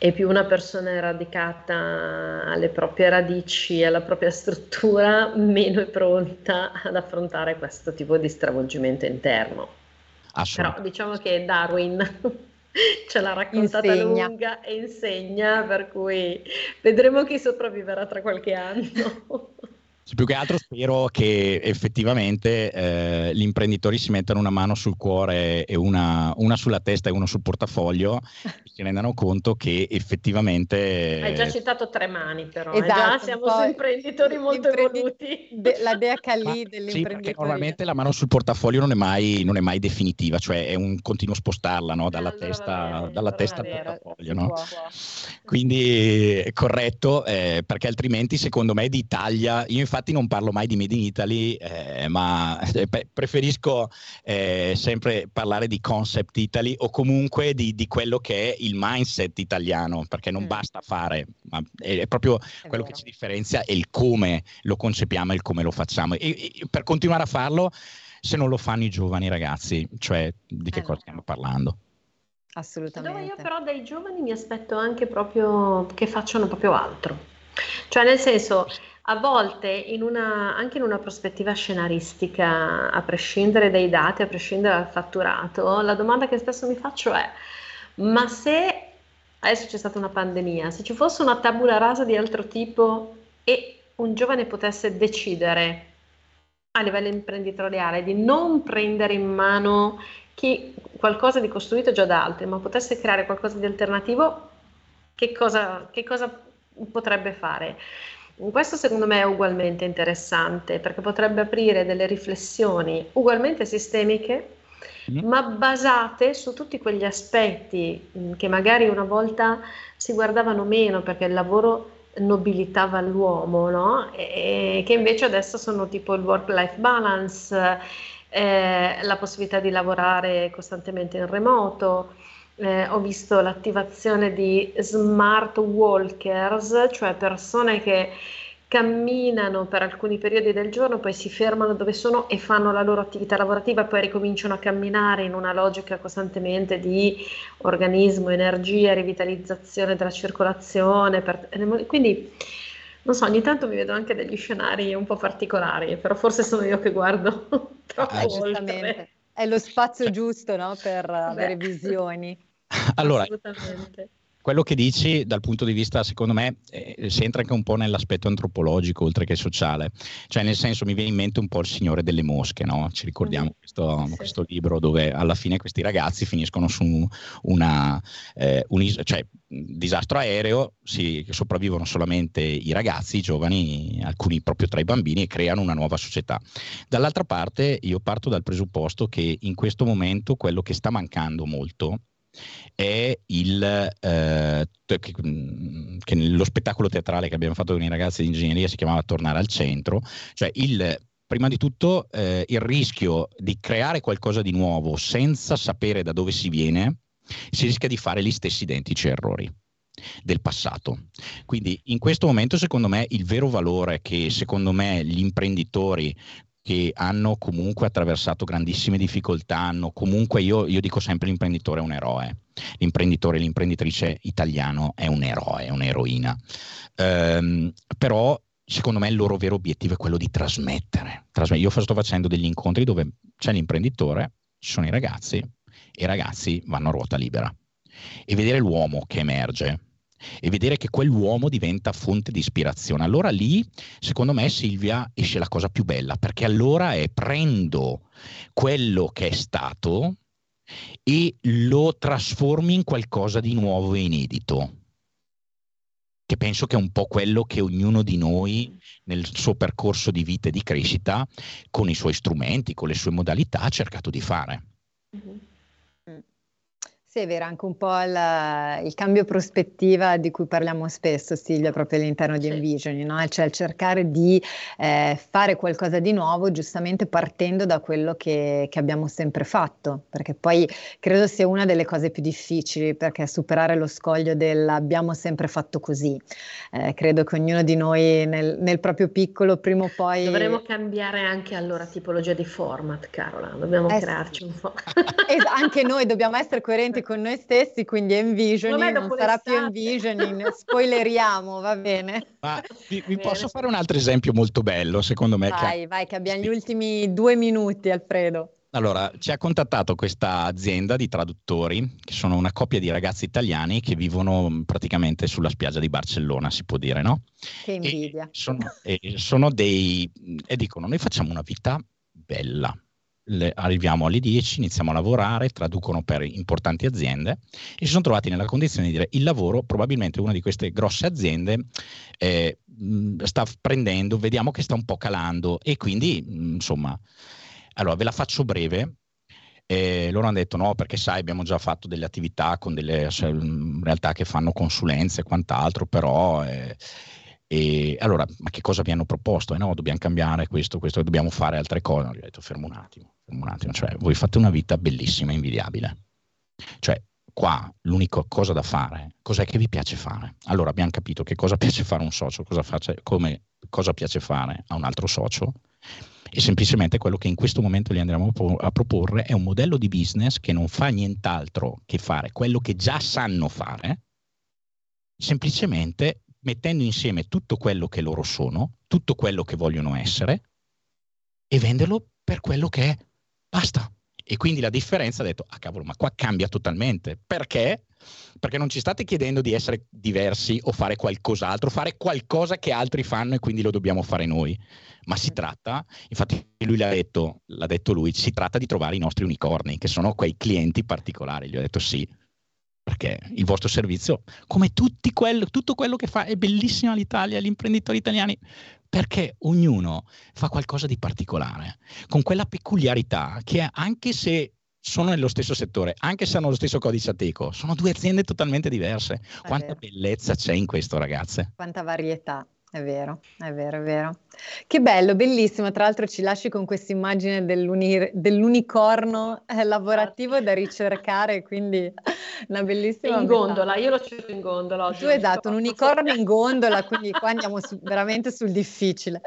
e più una persona è radicata alle proprie radici, alla propria (laughs) struttura, meno è pronta ad affrontare questo tipo di stravolgimento interno. Però diciamo che Darwin (laughs) ce l'ha raccontata insegna. lunga e insegna, per cui vedremo chi sopravviverà tra qualche anno. (laughs) Più che altro spero che effettivamente eh, gli imprenditori si mettano una mano sul cuore e una, una sulla testa e uno sul portafoglio e (laughs) si rendano conto che effettivamente... Hai già citato tre mani però, esatto, eh? già siamo su imprenditori molto evoluti. De, la DH lì (laughs) dell'imprenditore. Sì, normalmente la mano sul portafoglio non è mai, non è mai definitiva, cioè è un continuo spostarla no? dalla allora testa, bene, dalla testa al portafoglio. No? Quindi è corretto, eh, perché altrimenti secondo me d'Italia, io infatti non parlo mai di Made in Italy, eh, ma eh, preferisco eh, sempre parlare di concept Italy o comunque di, di, quello che è il mindset italiano, perché non mm. basta fare, ma è, è proprio è quello vero. che ci differenzia è il come lo concepiamo e il come lo facciamo. E, e per continuare a farlo, se non lo fanno i giovani ragazzi, cioè di che eh cosa stiamo parlando? Assolutamente. Dove io però dai giovani mi aspetto anche proprio che facciano proprio altro. Cioè nel senso, a volte in una, anche in una prospettiva scenaristica, a prescindere dai dati, a prescindere dal fatturato, la domanda che spesso mi faccio è, ma se adesso c'è stata una pandemia, se ci fosse una tabula rasa di altro tipo e un giovane potesse decidere a livello imprenditoriale di non prendere in mano chi, qualcosa di costruito già da altri, ma potesse creare qualcosa di alternativo, che cosa, che cosa potrebbe fare? Questo secondo me è ugualmente interessante perché potrebbe aprire delle riflessioni ugualmente sistemiche, mm. ma basate su tutti quegli aspetti mm, che magari una volta si guardavano meno perché il lavoro nobilitava l'uomo, no? e che invece adesso sono tipo il work-life balance, eh, la possibilità di lavorare costantemente in remoto. Eh, ho visto l'attivazione di smart walkers, cioè persone che camminano per alcuni periodi del giorno, poi si fermano dove sono e fanno la loro attività lavorativa, poi ricominciano a camminare in una logica costantemente di organismo, energia, rivitalizzazione della circolazione. Per, quindi, non so, ogni tanto mi vedo anche degli scenari un po' particolari, però forse sono io che guardo (laughs) troppo ah, oltre. È lo spazio giusto no? per Beh. avere visioni. Allora, Assolutamente quello che dici dal punto di vista, secondo me, eh, si entra anche un po' nell'aspetto antropologico oltre che sociale. Cioè, nel senso, mi viene in mente un po' il Signore delle Mosche, no? Ci ricordiamo mm. questo, sì. questo, libro dove alla fine questi ragazzi finiscono su una, eh, un cioè, disastro aereo, si, sopravvivono solamente i ragazzi, i giovani, alcuni proprio tra i bambini, e creano una nuova società. Dall'altra parte, io parto dal presupposto che in questo momento quello che sta mancando molto è il eh, che, mm, che spettacolo teatrale che abbiamo fatto con i ragazzi di ingegneria si chiamava Tornare al centro, cioè il prima di tutto eh, il rischio di creare qualcosa di nuovo senza sapere da dove si viene, si rischia di fare gli stessi identici errori del passato. Quindi in questo momento secondo me il vero valore che secondo me gli imprenditori che hanno comunque attraversato grandissime difficoltà, hanno comunque, io, io, dico sempre l'imprenditore è un eroe, l'imprenditore, l'imprenditrice italiano è un eroe, un'eroina, ehm, però secondo me il loro vero obiettivo è quello di trasmettere. Io sto facendo degli incontri dove c'è l'imprenditore, ci sono i ragazzi e i ragazzi vanno a ruota libera e vedere l'uomo che emerge, e vedere che quell'uomo diventa fonte di ispirazione. Allora lì, secondo me, Silvia esce la cosa più bella, perché allora è prendo quello che è stato e lo trasformi in qualcosa di nuovo e inedito. Che penso che è un po' quello che ognuno di noi nel suo percorso di vita e di crescita, con i suoi strumenti, con le sue modalità, ha cercato di fare. Mm-hmm. Sì, è vero, anche un po' il, il, cambio prospettiva di cui parliamo spesso, Silvia, proprio all'interno di Envisioning, no? cioè cercare di eh, fare qualcosa di nuovo, giustamente partendo da quello che, che, abbiamo sempre fatto, perché poi credo sia una delle cose più difficili, perché superare lo scoglio dell'abbiamo sempre fatto così. Eh, credo che ognuno di noi nel, nel, proprio piccolo, prima o poi... Dovremmo cambiare anche allora tipologia di format, Carola, dobbiamo eh, crearci un po'. anche noi dobbiamo essere coerenti con noi stessi, quindi envisioning non sarà più envisioning, spoileriamo, va bene. Ma vi, vi (laughs) posso fare un altro esempio molto bello, secondo me? Vai, che... vai, che abbiamo gli ultimi due minuti, Alfredo. Allora, ci ha contattato questa azienda di traduttori, che sono una coppia di ragazzi italiani che vivono mm, praticamente sulla spiaggia di Barcellona, si può dire, no? Che invidia. E sono, e sono dei... e dicono, noi facciamo una vita bella, le, arriviamo alle 10, iniziamo a lavorare, traducono per importanti aziende e si sono trovati nella condizione di dire il lavoro probabilmente una di queste grosse aziende eh, sta prendendo, vediamo che sta un po' calando e quindi insomma, allora ve la faccio breve. E loro hanno detto no perché sai abbiamo già fatto delle attività con delle cioè, realtà che fanno consulenze e quant'altro però eh, e allora, ma che cosa vi hanno proposto? Eh no, dobbiamo cambiare questo, questo, dobbiamo fare altre cose. Ho detto, fermo un attimo, un attimo. Cioè, voi fate una vita bellissima, invidiabile. Cioè, qua l'unica cosa da fare, cos'è che vi piace fare? Allora, abbiamo capito che cosa (laughs) piace fare un socio, cosa, face, come, cosa piace fare a un altro socio. E semplicemente quello che in questo momento gli andremo a proporre è un modello di business che non fa nient'altro che fare quello che già sanno fare, semplicemente mettendo insieme tutto quello che loro sono, tutto quello che vogliono essere e venderlo per quello che è. Basta. E quindi la differenza ha detto, ah cavolo, ma qua cambia totalmente. Perché? perché non ci state chiedendo di essere diversi o fare qualcos'altro, fare qualcosa che altri fanno e quindi lo dobbiamo fare noi. Ma si tratta, infatti lui l'ha detto, l'ha detto lui, si tratta di trovare i nostri unicorni, che sono quei clienti particolari. Gli ho detto sì, perché il vostro servizio, come quello, tutto quello che fa, è bellissimo l'Italia, gli imprenditori italiani, perché ognuno fa qualcosa di particolare, con quella peculiarità che anche se sono nello stesso settore, anche se hanno lo stesso codice ateco, sono due aziende totalmente diverse. Quanta bellezza c'è in questo, ragazze. Quanta varietà. È vero, è vero, è vero. Che bello, bellissimo. Tra l'altro ci lasci con questa immagine dell'uni- dell'unicorno eh, lavorativo da ricercare, quindi una bellissima... In gondola, io lo cerco in gondola. Tu esatto, un unicorno in (laughs) gondola, quindi qua andiamo su, veramente sul difficile.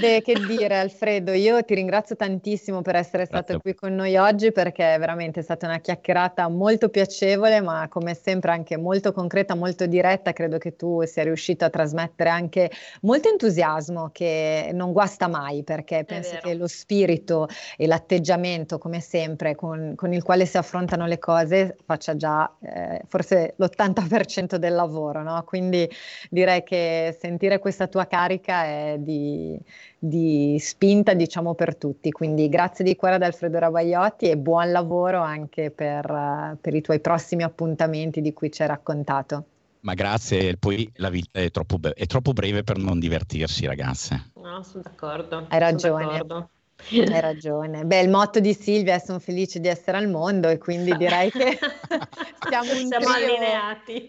Beh, che dire Alfredo, io ti ringrazio tantissimo per essere stato Grazie. qui con noi oggi perché è veramente stata una chiacchierata molto piacevole, ma come sempre anche molto concreta, molto diretta. Credo che tu sia riuscito a trasmettere anche molto entusiasmo che non guasta mai perché penso che lo spirito e l'atteggiamento, come sempre, con, con, il quale si affrontano le cose faccia già eh, forse l'80% del lavoro, no? Quindi direi che sentire questa tua carica è di di spinta diciamo per tutti. Quindi grazie di cuore ad Alfredo Ravagliotti e buon lavoro anche per, per i tuoi prossimi appuntamenti di cui ci hai raccontato. Ma grazie, poi la vita è troppo, è troppo breve per non divertirsi ragazze. No, sono d'accordo. Hai ragione. D'accordo. Hai ragione. Beh, il motto di Silvia è sono felice di essere al mondo e quindi direi che (laughs) siamo un siamo trio, allineati.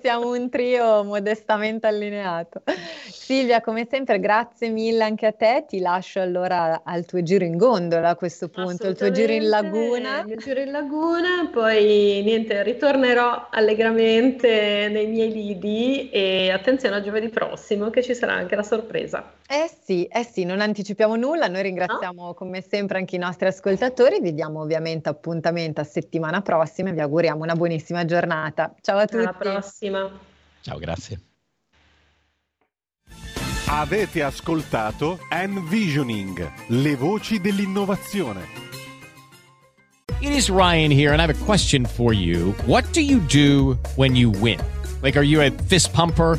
Siamo un trio modestamente allineato. Silvia, come sempre, grazie mille anche a te. Ti lascio allora al tuo giro in gondola a questo punto, il tuo giro in laguna. Il mio giro in laguna, poi niente, ritornerò allegramente nei miei lidi e attenzione a giovedì prossimo che ci sarà anche la sorpresa. Eh sì, eh sì, non anticipiamo nulla, noi ringraziamo ringraziamo come sempre anche i nostri ascoltatori, vi diamo ovviamente appuntamento a settimana prossima e vi auguriamo una buonissima giornata. Ciao a tutti. Alla prossima. Ciao, grazie. Avete ascoltato Envisioning, le voci dell'innovazione. It is Ryan here and I have a question for you. What do you do when you win? Like are you a fist pumper?